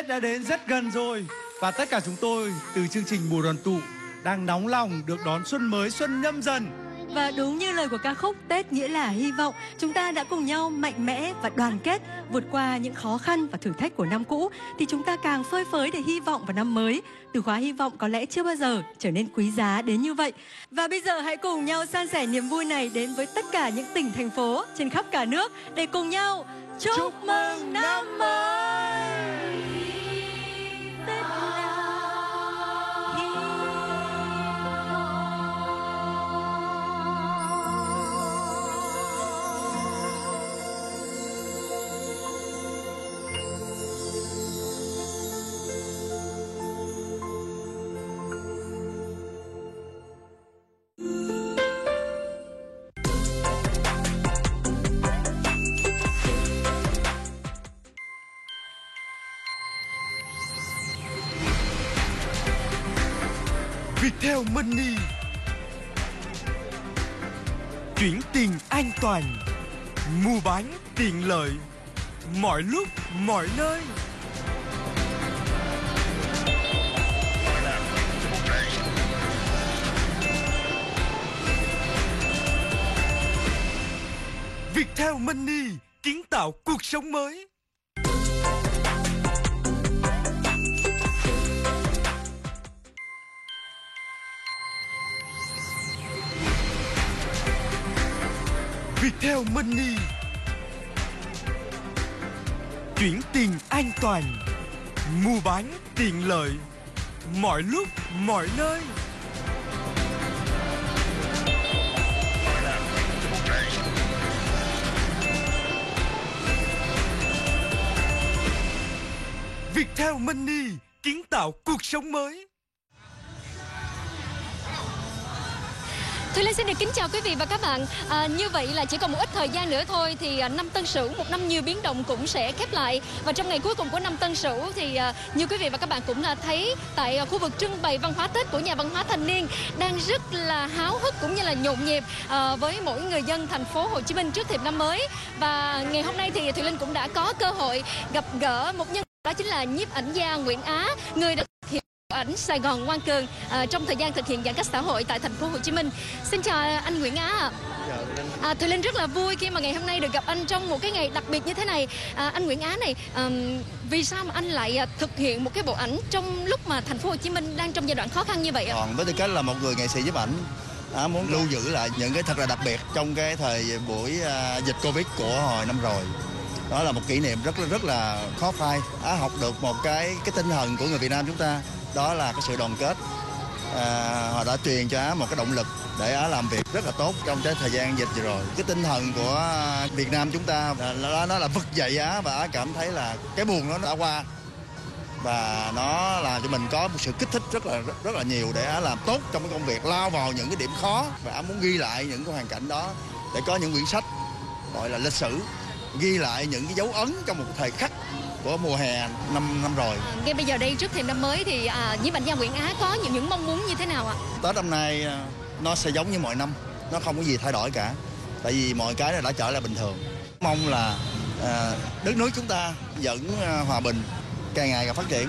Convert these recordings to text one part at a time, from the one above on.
Tết đã đến rất gần rồi và tất cả chúng tôi từ chương trình mùa đoàn tụ đang nóng lòng được đón xuân mới xuân nhâm dần. Và đúng như lời của ca khúc Tết nghĩa là hy vọng, chúng ta đã cùng nhau mạnh mẽ và đoàn kết vượt qua những khó khăn và thử thách của năm cũ thì chúng ta càng phơi phới để hy vọng vào năm mới. Từ khóa hy vọng có lẽ chưa bao giờ trở nên quý giá đến như vậy. Và bây giờ hãy cùng nhau san sẻ niềm vui này đến với tất cả những tỉnh thành phố trên khắp cả nước để cùng nhau chúc, chúc mừng năm mới. Viettel Money. Chuyển tiền an toàn. Mua bán tiện lợi. Mọi lúc, mọi nơi. Viettel Money Kiến tạo cuộc sống mới. Viettel Money. Chuyển tiền an toàn. Mua bán tiện lợi. Mọi lúc, mọi nơi. Viettel Money Kiến tạo cuộc sống mới. Thùy Linh xin được kính chào quý vị và các bạn. À, như vậy là chỉ còn một ít thời gian nữa thôi thì à, năm Tân Sửu một năm nhiều biến động cũng sẽ khép lại và trong ngày cuối cùng của năm Tân Sửu thì à, như quý vị và các bạn cũng đã thấy tại à, khu vực trưng bày văn hóa Tết của nhà văn hóa thanh niên đang rất là háo hức cũng như là nhộn nhịp à, với mỗi người dân thành phố Hồ Chí Minh trước thềm năm mới và ngày hôm nay thì Thùy Linh cũng đã có cơ hội gặp gỡ một nhân đó chính là nhiếp ảnh gia Nguyễn Á người đã ảnh Sài Gòn Ngoan Cường à, trong thời gian thực hiện giãn cách xã hội tại thành phố Hồ Chí Minh. Xin chào anh Nguyễn Á. ạ. À, Thùy Linh rất là vui khi mà ngày hôm nay được gặp anh trong một cái ngày đặc biệt như thế này. À, anh Nguyễn Á này, ờm, vì sao mà anh lại à, thực hiện một cái bộ ảnh trong lúc mà thành phố Hồ Chí Minh đang trong giai đoạn khó khăn như vậy ạ? còn với tư cách là một người nghệ sĩ nhiếp ảnh à, muốn lưu giữ lại những cái thật là đặc biệt trong cái thời buổi à, dịch covid của hồi năm rồi đó là một kỷ niệm rất là rất là khó phai á học được một cái cái tinh thần của người Việt Nam chúng ta đó là cái sự đoàn kết. À, họ đã truyền cho Á một cái động lực để Á làm việc rất là tốt trong cái thời gian dịch vừa rồi. Cái tinh thần của Việt Nam chúng ta nó, nó là vực dậy Á và Á cảm thấy là cái buồn nó đã qua. Và nó làm cho mình có một sự kích thích rất là rất, rất là nhiều để Á làm tốt trong cái công việc lao vào những cái điểm khó. Và Á muốn ghi lại những cái hoàn cảnh đó để có những quyển sách gọi là lịch sử ghi lại những cái dấu ấn trong một thời khắc của mùa hè năm năm rồi. À, ngay bây giờ đây trước thềm năm mới thì à, nhiếp ảnh gia Nguyễn Á có những những mong muốn như thế nào ạ? Tết năm nay à, nó sẽ giống như mọi năm nó không có gì thay đổi cả tại vì mọi cái đã trở lại bình thường. Mong là à, đất nước chúng ta vẫn à, hòa bình càng ngày càng phát triển.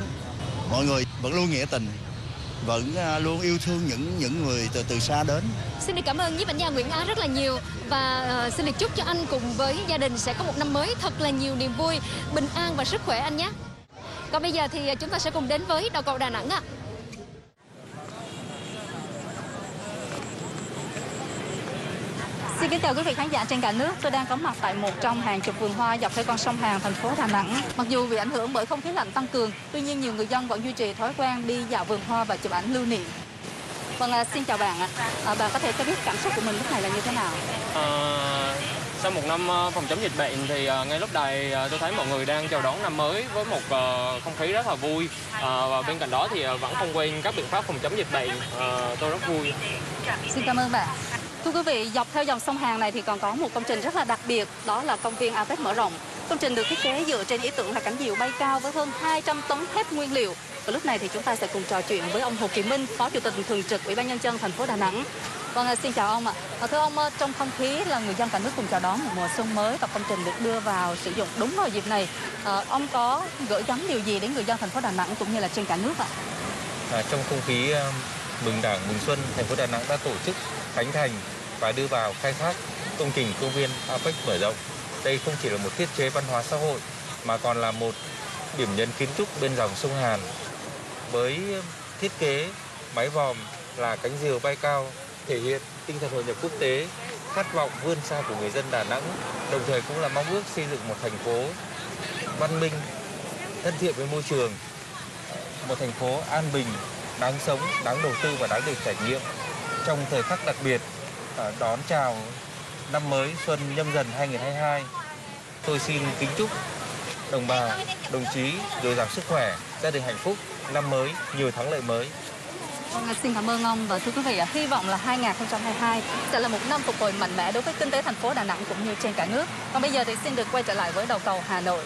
Mọi người vẫn luôn nghĩa tình vẫn à, luôn yêu thương những những người từ từ xa đến Xin được cảm ơn nhiếp ảnh gia Nguyễn Á rất là nhiều và ờ, xin được chúc cho anh cùng với gia đình sẽ có một năm mới thật là nhiều niềm vui, bình an và sức khỏe anh nhé. Còn bây giờ thì ờ, chúng ta sẽ cùng đến với đầu cầu Đà Nẵng ạ. Xin kính chào quý vị khán giả trên cả nước. Tôi đang có mặt tại một trong hàng chục vườn hoa dọc theo con sông Hàn, thành phố Đà Nẵng. Mặc dù bị ảnh hưởng bởi không khí lạnh tăng cường, tuy nhiên nhiều người dân vẫn duy trì thói quen đi dạo vườn hoa và chụp ảnh lưu niệm. Vâng, à, xin chào bạn ạ. À, bạn có thể cho biết cảm xúc của mình lúc này là như thế nào? Ờ, sau một năm ờ, phòng chống dịch bệnh thì ờ, ngay lúc này tôi thấy mọi người đang chào đón năm mới với một không khí rất là vui Ờ, và bên cạnh đó thì vẫn không quên các biện pháp phòng chống dịch bệnh Ờ, tôi rất vui Xin cảm ơn bạn. Thưa quý vị, dọc theo dòng sông Hàn này thì còn có một công trình rất là đặc biệt, đó là công viên Apec mở rộng. Công trình được thiết kế dựa trên ý tưởng là cánh diều bay cao với hơn 200 tấn thép nguyên liệu. Và lúc này thì chúng ta sẽ cùng trò chuyện với ông Hồ Kỳ Minh, Phó Chủ tịch Thường trực Ủy ban nhân dân thành phố Đà Nẵng. Vâng, à, xin chào ông ạ. À, thưa ông, à, trong không khí là người dân cả nước cùng chào đón một mùa xuân mới và công trình được đưa vào sử dụng đúng vào dịp này. À, ông có gửi gắm điều gì đến người dân thành phố Đà Nẵng cũng như là trên cả nước ạ? À, trong không khí à, mừng Đảng mừng Xuân, thành phố Đà Nẵng đã tổ chức khánh thành và đưa vào khai thác công trình công viên Apex mở rộng. Đây không chỉ là một thiết chế văn hóa xã hội mà còn là một điểm nhấn kiến trúc bên dòng sông Hàn với thiết kế mái vòm là cánh diều bay cao thể hiện tinh thần hội nhập quốc tế, khát vọng vươn xa của người dân Đà Nẵng, đồng thời cũng là mong ước xây dựng một thành phố văn minh, thân thiện với môi trường, một thành phố an bình, đáng sống, đáng đầu tư và đáng được trải nghiệm. Trong thời khắc đặc biệt à, đón chào năm mới Xuân Nhâm Dần 2022, tôi xin kính chúc đồng bào, đồng chí dồi dào sức khỏe, gia đình hạnh phúc, năm mới nhiều thắng lợi mới. Vâng, à, xin cảm ơn ông và thưa quý vị, hy vọng là 2022 sẽ là một năm phục hồi mạnh mẽ đối với kinh tế thành phố Đà Nẵng cũng như trên cả nước. Còn bây giờ thì xin được quay trở lại với đầu cầu Hà Nội.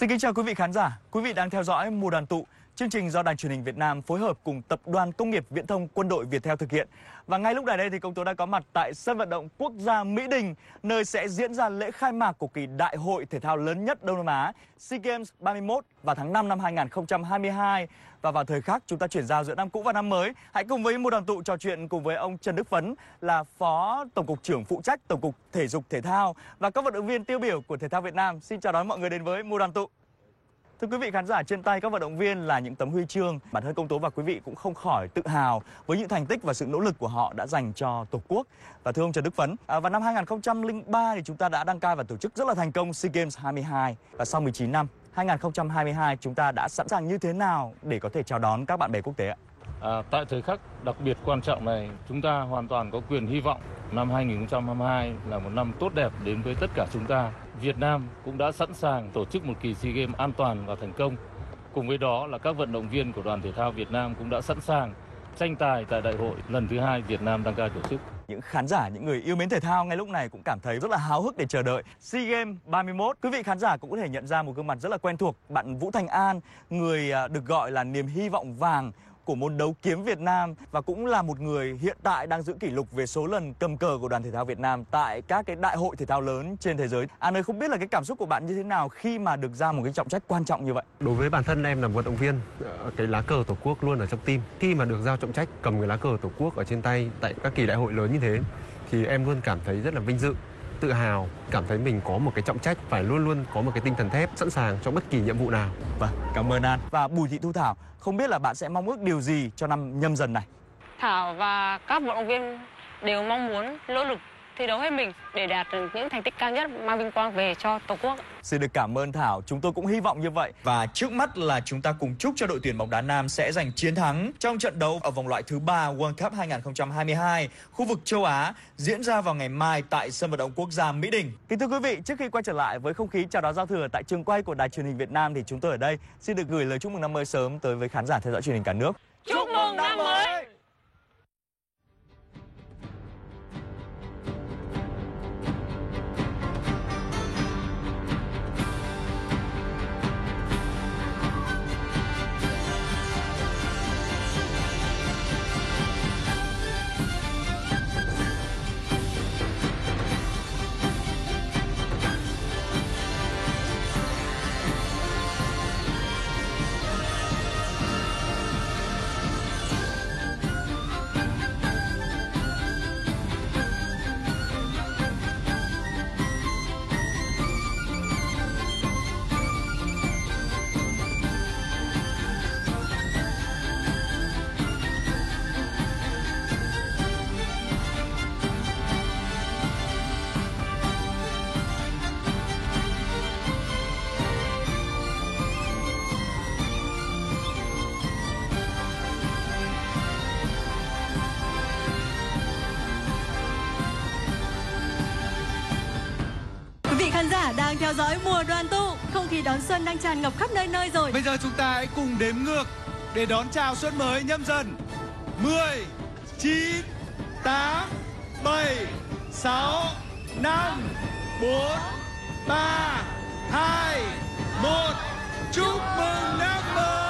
Xin kính chào quý vị khán giả. Quý vị đang theo dõi mùa đoàn tụ, chương trình do Đài truyền hình Việt Nam phối hợp cùng Tập đoàn Công nghiệp Viễn thông Quân đội Việt theo thực hiện. Và ngay lúc này đây thì công tố đã có mặt tại sân vận động quốc gia Mỹ Đình, nơi sẽ diễn ra lễ khai mạc của kỳ đại hội thể thao lớn nhất Đông Nam Á, SEA Games 31 vào tháng 5 năm 2022. Và vào thời khắc chúng ta chuyển giao giữa năm cũ và năm mới, hãy cùng với một đoàn tụ trò chuyện cùng với ông Trần Đức Phấn là Phó Tổng cục trưởng phụ trách Tổng cục Thể dục Thể thao và các vận động viên tiêu biểu của thể thao Việt Nam. Xin chào đón mọi người đến với mùa đoàn tụ. Thưa quý vị khán giả, trên tay các vận động viên là những tấm huy chương. Bản thân công tố và quý vị cũng không khỏi tự hào với những thành tích và sự nỗ lực của họ đã dành cho Tổ quốc. Và thưa ông Trần Đức Phấn, à, vào năm 2003 thì chúng ta đã đăng cai và tổ chức rất là thành công SEA Games 22. Và sau 19 năm, 2022 chúng ta đã sẵn sàng như thế nào để có thể chào đón các bạn bè quốc tế ạ? À, tại thời khắc đặc biệt quan trọng này, chúng ta hoàn toàn có quyền hy vọng năm 2022 là một năm tốt đẹp đến với tất cả chúng ta. Việt Nam cũng đã sẵn sàng tổ chức một kỳ SEA Games an toàn và thành công. Cùng với đó là các vận động viên của đoàn thể thao Việt Nam cũng đã sẵn sàng tranh tài tại đại hội lần thứ hai Việt Nam đăng cai tổ chức. Những khán giả, những người yêu mến thể thao ngay lúc này cũng cảm thấy rất là háo hức để chờ đợi SEA Games 31. Quý vị khán giả cũng có thể nhận ra một gương mặt rất là quen thuộc, bạn Vũ Thành An, người à, được gọi là niềm hy vọng vàng của môn đấu kiếm Việt Nam và cũng là một người hiện tại đang giữ kỷ lục về số lần cầm cờ của đoàn thể thao Việt Nam tại các cái đại hội thể thao lớn trên thế giới. An ơi không biết là cái cảm xúc của bạn như thế nào khi mà được giao một cái trọng trách quan trọng như vậy? Đối với bản thân em là một vận động viên, cái lá cờ tổ quốc luôn ở trong tim. Khi mà được giao trọng trách cầm cái lá cờ tổ quốc ở trên tay tại các kỳ đại hội lớn như thế thì em luôn cảm thấy rất là vinh dự tự hào, cảm thấy mình có một cái trọng trách phải luôn luôn có một cái tinh thần thép sẵn sàng cho bất kỳ nhiệm vụ nào. Vâng, cảm ơn An. Và Bùi Thị Thu Thảo, không biết là bạn sẽ mong ước điều gì cho năm nhâm dần này? Thảo và các vận động viên đều mong muốn nỗ lực thi đấu hết mình để đạt được những thành tích cao nhất mang vinh quang về cho Tổ quốc. Xin được cảm ơn Thảo, chúng tôi cũng hy vọng như vậy. Và trước mắt là chúng ta cùng chúc cho đội tuyển bóng đá nam sẽ giành chiến thắng trong trận đấu ở vòng loại thứ ba World Cup 2022 khu vực châu Á diễn ra vào ngày mai tại sân vận động quốc gia Mỹ Đình. Kính thưa quý vị, trước khi quay trở lại với không khí chào đón giao thừa tại trường quay của Đài truyền hình Việt Nam thì chúng tôi ở đây xin được gửi lời chúc mừng năm mới sớm tới với khán giả theo dõi truyền hình cả nước. Chúc mừng năm mới! Giả đang theo dõi mùa đoàn tụ, không khí đón xuân đang tràn ngập khắp nơi nơi rồi. Bây giờ chúng ta hãy cùng đếm ngược để đón chào xuân mới nhâm dần. 10, 9, 8, 7, 6, 5, 4, 3, hai một chúc mừng năm mới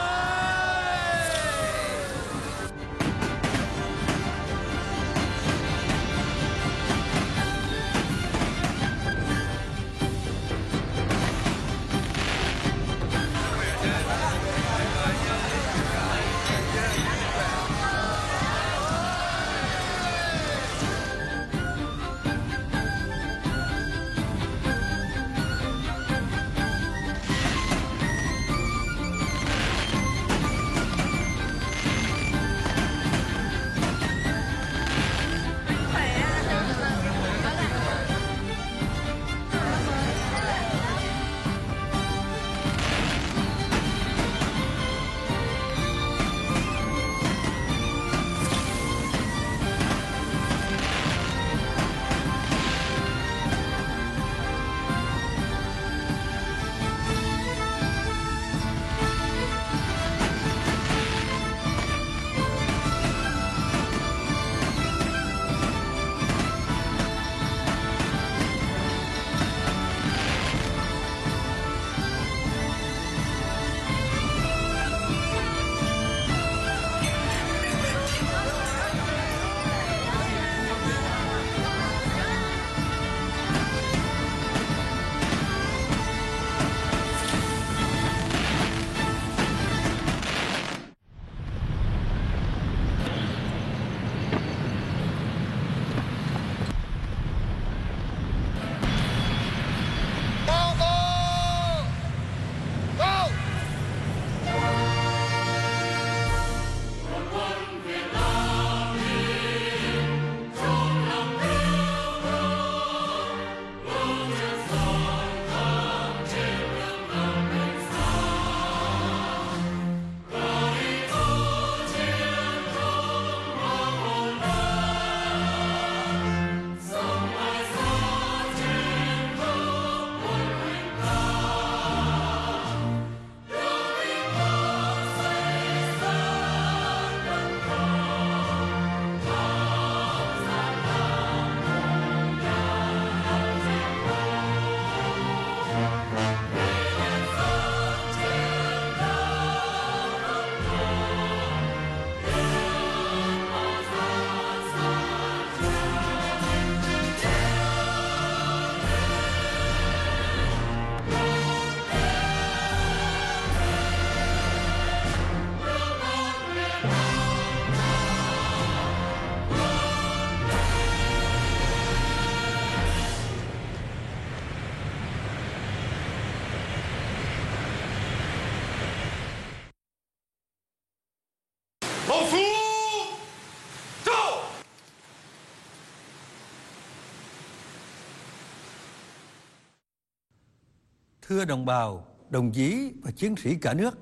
Thưa đồng bào, đồng chí và chiến sĩ cả nước,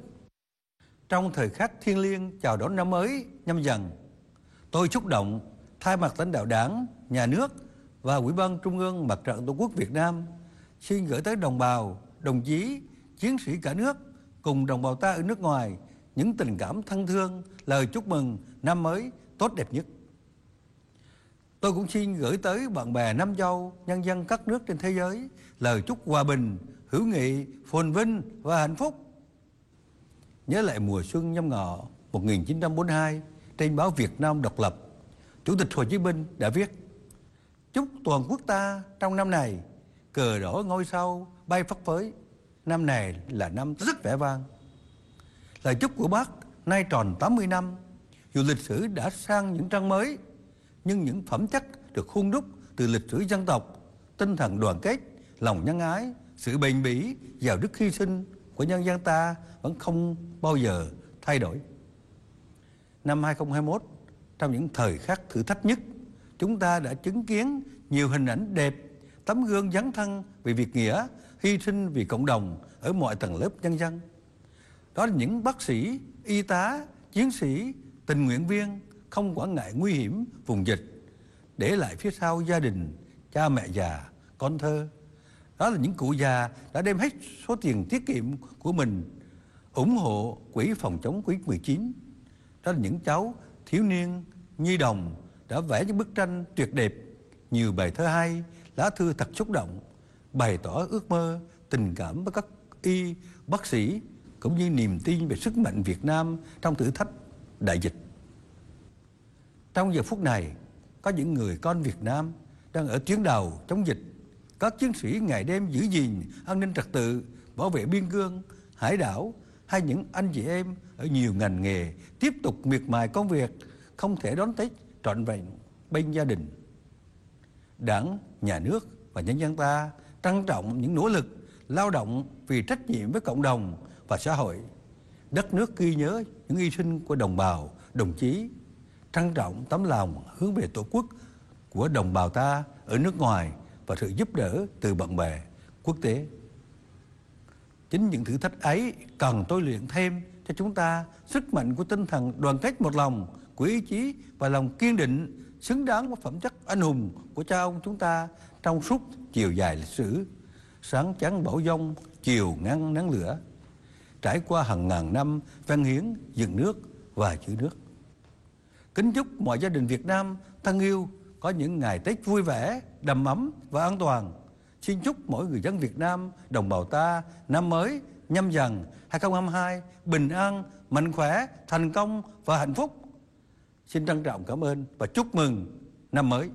trong thời khắc thiêng liêng chào đón năm mới nhâm dần, tôi xúc động thay mặt lãnh đạo đảng, nhà nước và Ủy ban Trung ương Mặt trận Tổ quốc Việt Nam xin gửi tới đồng bào, đồng chí, chiến sĩ cả nước cùng đồng bào ta ở nước ngoài những tình cảm thân thương, lời chúc mừng năm mới tốt đẹp nhất. Tôi cũng xin gửi tới bạn bè Nam Châu, nhân dân các nước trên thế giới lời chúc hòa bình, hữu nghị, phồn vinh và hạnh phúc. Nhớ lại mùa xuân nhâm ngọ 1942 trên báo Việt Nam độc lập, Chủ tịch Hồ Chí Minh đã viết Chúc toàn quốc ta trong năm này cờ đỏ ngôi sao bay phất phới. Năm này là năm rất vẻ vang. Lời chúc của bác nay tròn 80 năm, dù lịch sử đã sang những trang mới, nhưng những phẩm chất được khuôn đúc từ lịch sử dân tộc, tinh thần đoàn kết, lòng nhân ái, sự bền bỉ, vào đức hy sinh của nhân dân ta vẫn không bao giờ thay đổi. Năm 2021, trong những thời khắc thử thách nhất, chúng ta đã chứng kiến nhiều hình ảnh đẹp, tấm gương dấn thân vì việc nghĩa, hy sinh vì cộng đồng ở mọi tầng lớp nhân dân. Đó là những bác sĩ, y tá, chiến sĩ, tình nguyện viên không quản ngại nguy hiểm vùng dịch, để lại phía sau gia đình, cha mẹ già, con thơ. Đó là những cụ già đã đem hết số tiền tiết kiệm của mình ủng hộ quỹ phòng chống Covid-19. Đó là những cháu thiếu niên, nhi đồng đã vẽ những bức tranh tuyệt đẹp, nhiều bài thơ hay, lá thư thật xúc động, bày tỏ ước mơ tình cảm với các y, bác sĩ cũng như niềm tin về sức mạnh Việt Nam trong thử thách đại dịch. Trong giờ phút này, có những người con Việt Nam đang ở tuyến đầu chống dịch. Các chiến sĩ ngày đêm giữ gìn an ninh trật tự, bảo vệ biên cương, hải đảo hay những anh chị em ở nhiều ngành nghề tiếp tục miệt mài công việc, không thể đón Tết trọn vẹn bên gia đình. Đảng, nhà nước và nhân dân ta trân trọng những nỗ lực lao động vì trách nhiệm với cộng đồng và xã hội. Đất nước ghi nhớ những hy sinh của đồng bào, đồng chí, trân trọng tấm lòng hướng về Tổ quốc của đồng bào ta ở nước ngoài và sự giúp đỡ từ bạn bè quốc tế. Chính những thử thách ấy cần tôi luyện thêm cho chúng ta sức mạnh của tinh thần đoàn kết một lòng, của ý chí và lòng kiên định xứng đáng với phẩm chất anh hùng của cha ông chúng ta trong suốt chiều dài lịch sử. Sáng chắn bão dông, chiều ngăn nắng lửa, trải qua hàng ngàn năm văn hiến, dựng nước và giữ nước. Kính chúc mọi gia đình Việt Nam thân yêu có những ngày Tết vui vẻ, đầm ấm và an toàn. Xin chúc mỗi người dân Việt Nam, đồng bào ta năm mới nhâm dần 2022 bình an, mạnh khỏe, thành công và hạnh phúc. Xin trân trọng cảm ơn và chúc mừng năm mới.